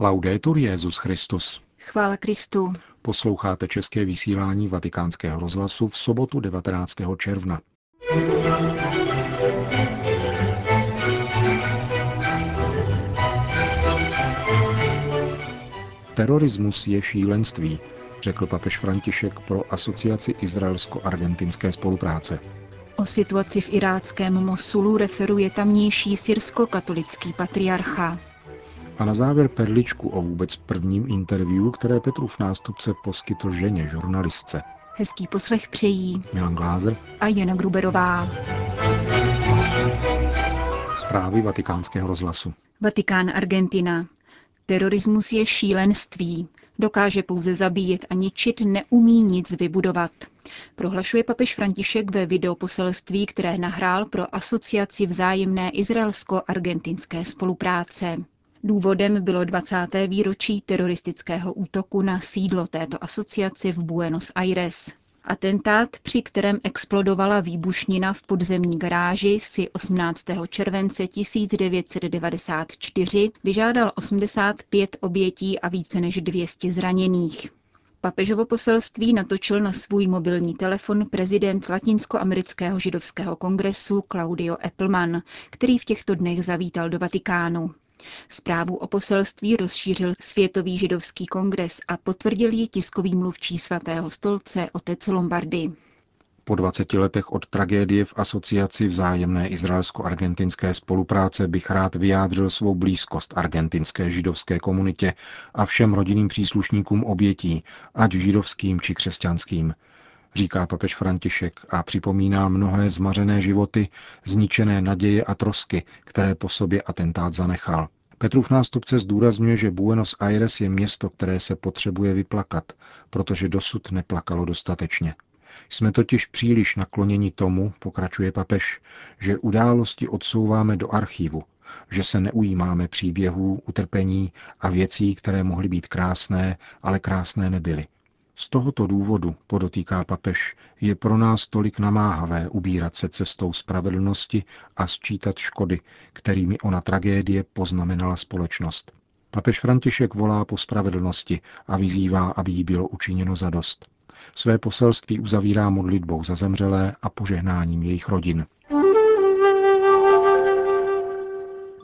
Laudetur Jezus Christus. Chvála Kristu. Posloucháte české vysílání Vatikánského rozhlasu v sobotu 19. června. Terorismus je šílenství, řekl papež František pro asociaci izraelsko-argentinské spolupráce. O situaci v iráckém Mosulu referuje tamnější syrsko-katolický patriarcha. A na závěr perličku o vůbec prvním interview, které Petrův nástupce poskytl ženě, žurnalistce. Hezký poslech přejí Milan Glázer a Jana Gruberová. Zprávy vatikánského rozhlasu. Vatikán Argentina. Terorismus je šílenství. Dokáže pouze zabíjet a ničit, neumí nic vybudovat. Prohlašuje papež František ve videoposelství, které nahrál pro asociaci vzájemné izraelsko-argentinské spolupráce. Důvodem bylo 20. výročí teroristického útoku na sídlo této asociace v Buenos Aires. Atentát, při kterém explodovala výbušnina v podzemní garáži, si 18. července 1994 vyžádal 85 obětí a více než 200 zraněných. Papežovo poselství natočil na svůj mobilní telefon prezident Latinskoamerického židovského kongresu Claudio Eppelman, který v těchto dnech zavítal do Vatikánu. Zprávu o poselství rozšířil Světový židovský kongres a potvrdil ji tiskový mluvčí svatého stolce otec Lombardy. Po 20 letech od tragédie v asociaci vzájemné izraelsko-argentinské spolupráce bych rád vyjádřil svou blízkost argentinské židovské komunitě a všem rodinným příslušníkům obětí, ať židovským či křesťanským, říká papež František a připomíná mnohé zmařené životy, zničené naděje a trosky, které po sobě atentát zanechal. Petrův nástupce zdůrazňuje, že Buenos Aires je město, které se potřebuje vyplakat, protože dosud neplakalo dostatečně. Jsme totiž příliš nakloněni tomu, pokračuje papež, že události odsouváme do archivu, že se neujímáme příběhů, utrpení a věcí, které mohly být krásné, ale krásné nebyly. Z tohoto důvodu, podotýká papež, je pro nás tolik namáhavé ubírat se cestou spravedlnosti a sčítat škody, kterými ona tragédie poznamenala společnost. Papež František volá po spravedlnosti a vyzývá, aby jí bylo učiněno zadost. Své poselství uzavírá modlitbou za zemřelé a požehnáním jejich rodin.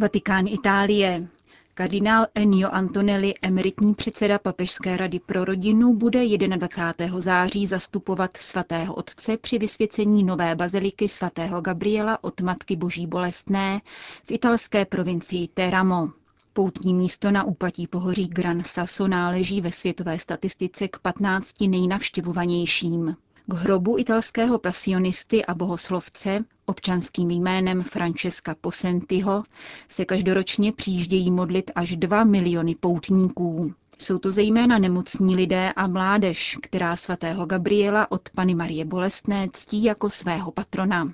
Vatikán Itálie. Kardinál Ennio Antonelli, emeritní předseda Papežské rady pro rodinu, bude 21. září zastupovat svatého otce při vysvěcení nové baziliky svatého Gabriela od Matky Boží bolestné v italské provincii Teramo. Poutní místo na úpatí pohoří Gran Sasso náleží ve světové statistice k 15 nejnavštěvovanějším. K hrobu italského pasionisty a bohoslovce občanským jménem Francesca Posentiho se každoročně přijíždějí modlit až 2 miliony poutníků. Jsou to zejména nemocní lidé a mládež, která svatého Gabriela od Pany Marie Bolestné ctí jako svého patrona.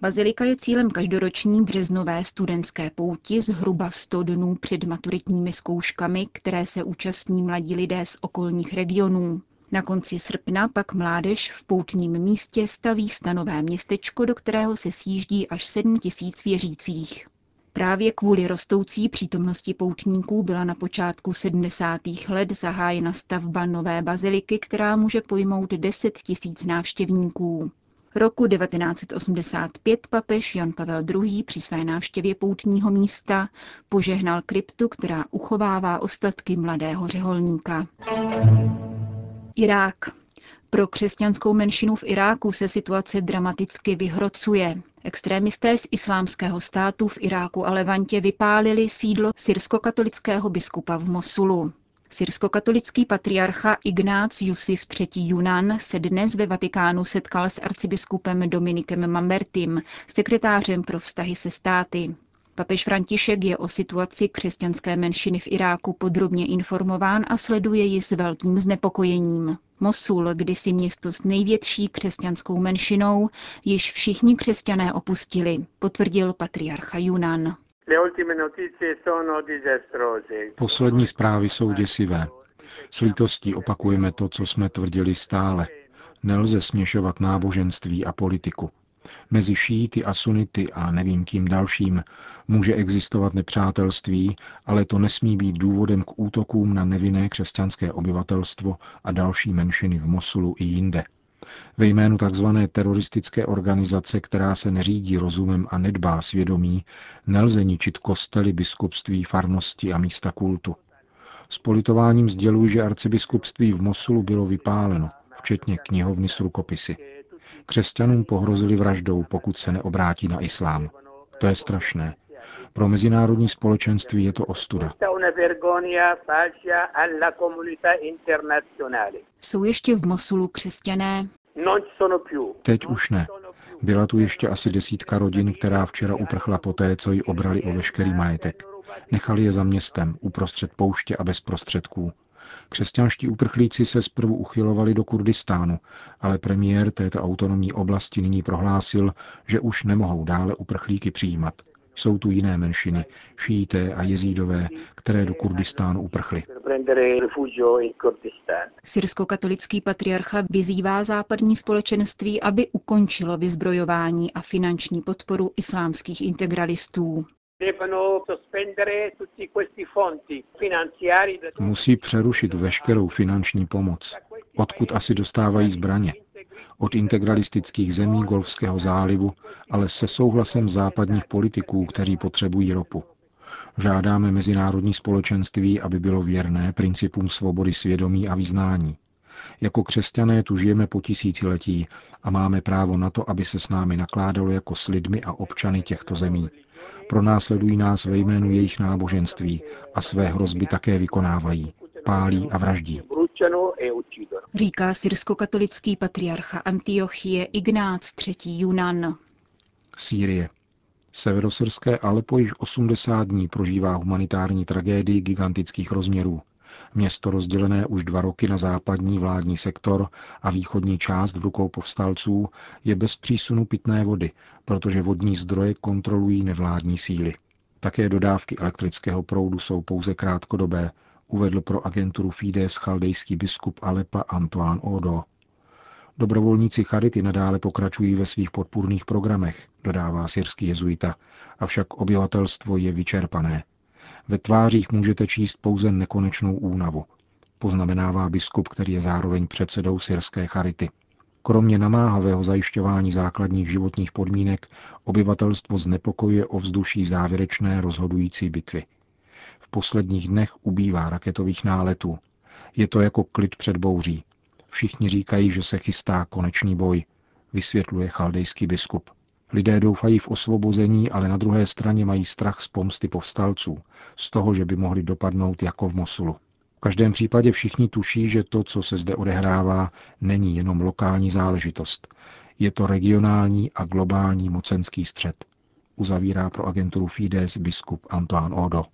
Bazilika je cílem každoroční březnové studentské pouti zhruba 100 dnů před maturitními zkouškami, které se účastní mladí lidé z okolních regionů. Na konci srpna pak mládež v poutním místě staví stanové městečko, do kterého se sjíždí až 7 tisíc věřících. Právě kvůli rostoucí přítomnosti poutníků byla na počátku 70. let zahájena stavba nové baziliky, která může pojmout 10 tisíc návštěvníků. Roku 1985 papež Jan Pavel II. při své návštěvě poutního místa požehnal kryptu, která uchovává ostatky mladého řeholníka. Irák. Pro křesťanskou menšinu v Iráku se situace dramaticky vyhrocuje. Extrémisté z islámského státu v Iráku a Levantě vypálili sídlo syrskokatolického biskupa v Mosulu. Syrskokatolický patriarcha Ignác Jusif III. Junan se dnes ve Vatikánu setkal s arcibiskupem Dominikem Mambertim, sekretářem pro vztahy se státy. Papež František je o situaci křesťanské menšiny v Iráku podrobně informován a sleduje ji s velkým znepokojením. Mosul, kdysi město s největší křesťanskou menšinou, již všichni křesťané opustili, potvrdil patriarcha Junan. Poslední zprávy jsou děsivé. S lítostí opakujeme to, co jsme tvrdili stále. Nelze směšovat náboženství a politiku. Mezi šíty a sunity a nevím kým dalším může existovat nepřátelství, ale to nesmí být důvodem k útokům na nevinné křesťanské obyvatelstvo a další menšiny v Mosulu i jinde. Ve jménu tzv. teroristické organizace, která se neřídí rozumem a nedbá svědomí, nelze ničit kostely, biskupství, farnosti a místa kultu. S politováním sděluji, že arcibiskupství v Mosulu bylo vypáleno, včetně knihovny s rukopisy. Křesťanům pohrozili vraždou, pokud se neobrátí na islám. To je strašné. Pro mezinárodní společenství je to ostuda. Jsou ještě v Mosulu křesťané? Teď už ne. Byla tu ještě asi desítka rodin, která včera uprchla poté, co ji obrali o veškerý majetek. Nechali je za městem, uprostřed pouště a bez prostředků. Křesťanští uprchlíci se zprvu uchylovali do Kurdistánu, ale premiér této autonomní oblasti nyní prohlásil, že už nemohou dále uprchlíky přijímat. Jsou tu jiné menšiny, šíité a jezídové, které do Kurdistánu uprchly. Syrsko-katolický patriarcha vyzývá západní společenství, aby ukončilo vyzbrojování a finanční podporu islámských integralistů. Musí přerušit veškerou finanční pomoc. Odkud asi dostávají zbraně? Od integralistických zemí Golfského zálivu, ale se souhlasem západních politiků, kteří potřebují ropu. Žádáme mezinárodní společenství, aby bylo věrné principům svobody svědomí a vyznání. Jako křesťané tu žijeme po tisíciletí a máme právo na to, aby se s námi nakládalo jako s lidmi a občany těchto zemí. Pronásledují nás ve jménu jejich náboženství a své hrozby také vykonávají. Pálí a vraždí. Říká syrsko-katolický patriarcha Antiochie Ignác III. Junan. Sýrie. Severosyrské Alepo již 80 dní prožívá humanitární tragédii gigantických rozměrů. Město rozdělené už dva roky na západní vládní sektor a východní část v rukou povstalců je bez přísunu pitné vody, protože vodní zdroje kontrolují nevládní síly. Také dodávky elektrického proudu jsou pouze krátkodobé, uvedl pro agenturu Fides chaldejský biskup Alepa Antoine Odo. Dobrovolníci Charity nadále pokračují ve svých podpůrných programech, dodává syrský jezuita, avšak obyvatelstvo je vyčerpané. Ve tvářích můžete číst pouze nekonečnou únavu, poznamenává biskup, který je zároveň předsedou syrské charity. Kromě namáhavého zajišťování základních životních podmínek obyvatelstvo znepokojuje o vzduší závěrečné rozhodující bitvy. V posledních dnech ubývá raketových náletů. Je to jako klid před bouří. Všichni říkají, že se chystá konečný boj, vysvětluje chaldejský biskup. Lidé doufají v osvobození, ale na druhé straně mají strach z pomsty povstalců, z toho, že by mohli dopadnout jako v Mosulu. V každém případě všichni tuší, že to, co se zde odehrává, není jenom lokální záležitost. Je to regionální a globální mocenský střed. Uzavírá pro agenturu Fides biskup Antoine Odo.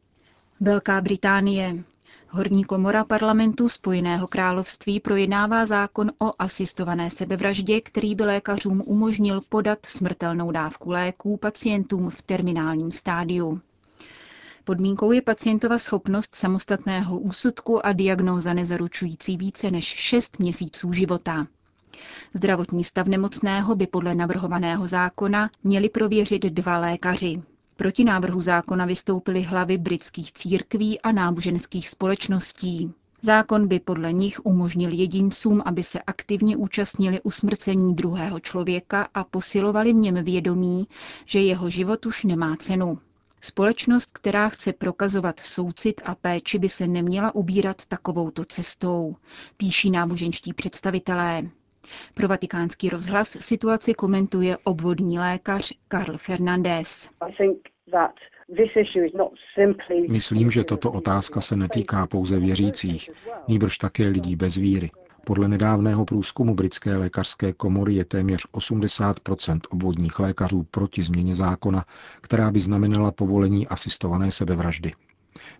Velká Británie. Horní komora parlamentu Spojeného království projednává zákon o asistované sebevraždě, který by lékařům umožnil podat smrtelnou dávku léků pacientům v terminálním stádiu. Podmínkou je pacientova schopnost samostatného úsudku a diagnóza nezaručující více než 6 měsíců života. Zdravotní stav nemocného by podle navrhovaného zákona měli prověřit dva lékaři. Proti návrhu zákona vystoupily hlavy britských církví a náboženských společností. Zákon by podle nich umožnil jedincům, aby se aktivně účastnili usmrcení druhého člověka a posilovali v něm vědomí, že jeho život už nemá cenu. Společnost, která chce prokazovat soucit a péči, by se neměla ubírat takovouto cestou, píší náboženští představitelé. Pro vatikánský rozhlas situaci komentuje obvodní lékař Karl Fernandez. Myslím, že tato otázka se netýká pouze věřících, nýbrž také lidí bez víry. Podle nedávného průzkumu britské lékařské komory je téměř 80% obvodních lékařů proti změně zákona, která by znamenala povolení asistované sebevraždy.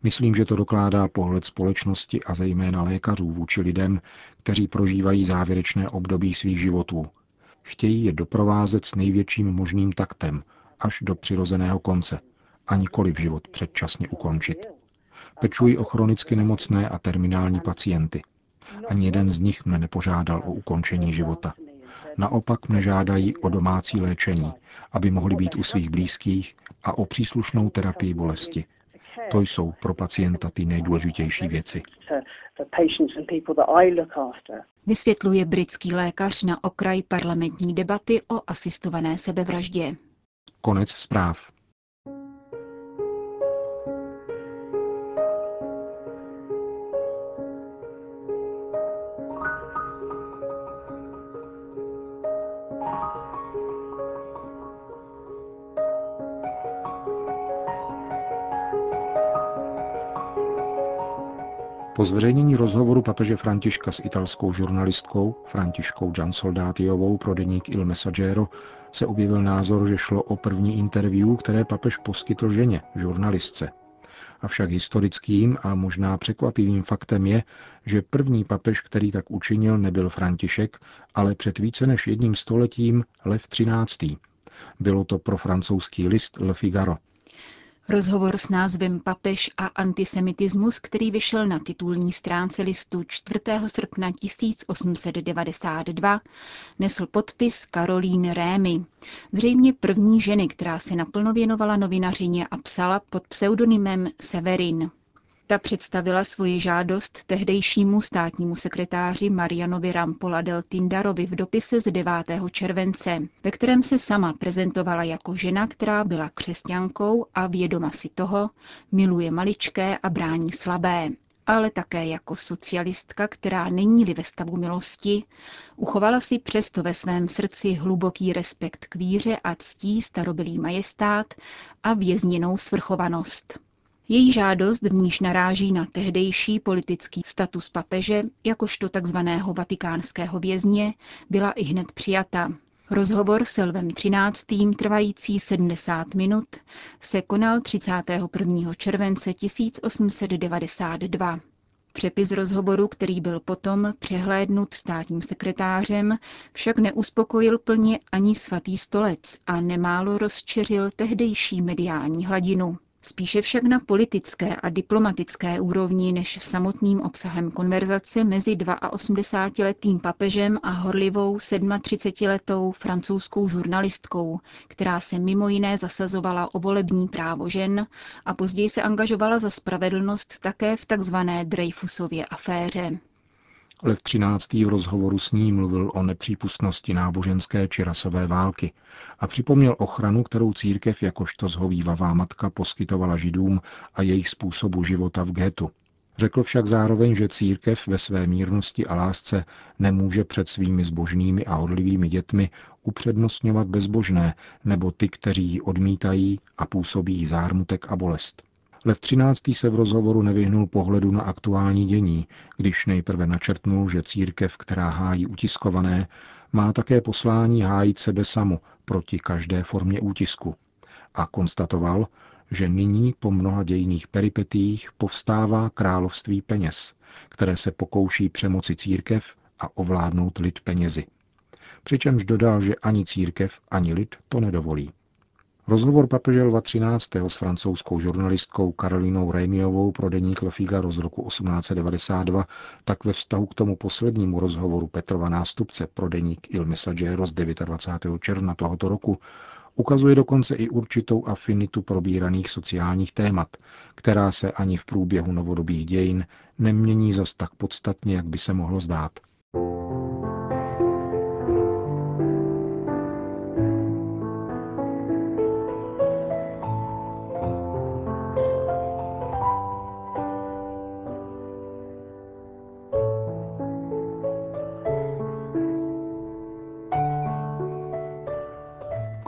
Myslím, že to dokládá pohled společnosti a zejména lékařů vůči lidem, kteří prožívají závěrečné období svých životů. Chtějí je doprovázet s největším možným taktem, až do přirozeného konce, a nikoli v život předčasně ukončit. Pečují o chronicky nemocné a terminální pacienty. Ani jeden z nich mne nepožádal o ukončení života. naopak mne žádají o domácí léčení, aby mohli být u svých blízkých a o příslušnou terapii bolesti. To jsou pro pacienta ty nejdůležitější věci. Vysvětluje britský lékař na okraj parlamentní debaty o asistované sebevraždě. Konec zpráv. Po zveřejnění rozhovoru papeže Františka s italskou žurnalistkou Františkou Giansoldátiovou pro deník Il Messaggero se objevil názor, že šlo o první interview, které papež poskytl ženě, žurnalistce. Avšak historickým a možná překvapivým faktem je, že první papež, který tak učinil, nebyl František, ale před více než jedním stoletím Lev XIII. Bylo to pro francouzský list Le Figaro. Rozhovor s názvem Papež a antisemitismus, který vyšel na titulní stránce listu 4. srpna 1892, nesl podpis Karolín Rémy, zřejmě první ženy, která se naplno věnovala novinařině a psala pod pseudonymem Severin. Ta představila svoji žádost tehdejšímu státnímu sekretáři Marianovi Rampola del Tindarovi v dopise z 9. července, ve kterém se sama prezentovala jako žena, která byla křesťankou a vědoma si toho, miluje maličké a brání slabé, ale také jako socialistka, která není-li ve stavu milosti, uchovala si přesto ve svém srdci hluboký respekt k víře a ctí starobylý majestát a vězněnou svrchovanost. Její žádost, v níž naráží na tehdejší politický status papeže, jakožto takzvaného vatikánského vězně, byla i hned přijata. Rozhovor s Lvem XIII. trvající 70 minut se konal 31. července 1892. Přepis rozhovoru, který byl potom přehlédnut státním sekretářem, však neuspokojil plně ani svatý stolec a nemálo rozčeřil tehdejší mediální hladinu. Spíše však na politické a diplomatické úrovni než samotným obsahem konverzace mezi 82-letým papežem a horlivou 37-letou francouzskou žurnalistkou, která se mimo jiné zasazovala o volební právo žen a později se angažovala za spravedlnost také v tzv. Dreyfusově aféře. XIII. v rozhovoru s ní mluvil o nepřípustnosti náboženské či rasové války a připomněl ochranu, kterou církev jakožto zhovývavá matka poskytovala židům a jejich způsobu života v getu. Řekl však zároveň, že církev ve své mírnosti a lásce nemůže před svými zbožnými a hodlivými dětmi upřednostňovat bezbožné nebo ty, kteří ji odmítají a působí zármutek a bolest. Lev XIII. se v rozhovoru nevyhnul pohledu na aktuální dění, když nejprve načrtnul, že církev, která hájí utiskované, má také poslání hájit sebe samu proti každé formě útisku. A konstatoval, že nyní po mnoha dějných peripetích povstává království peněz, které se pokouší přemoci církev a ovládnout lid penězi. Přičemž dodal, že ani církev, ani lid to nedovolí. Rozhovor papeže Lva 13. s francouzskou žurnalistkou Karolínou Rémiovou pro deník Le Figaro z roku 1892 tak ve vztahu k tomu poslednímu rozhovoru Petrova nástupce pro deník Il Messaggero z 29. června tohoto roku ukazuje dokonce i určitou afinitu probíraných sociálních témat, která se ani v průběhu novodobých dějin nemění zas tak podstatně, jak by se mohlo zdát.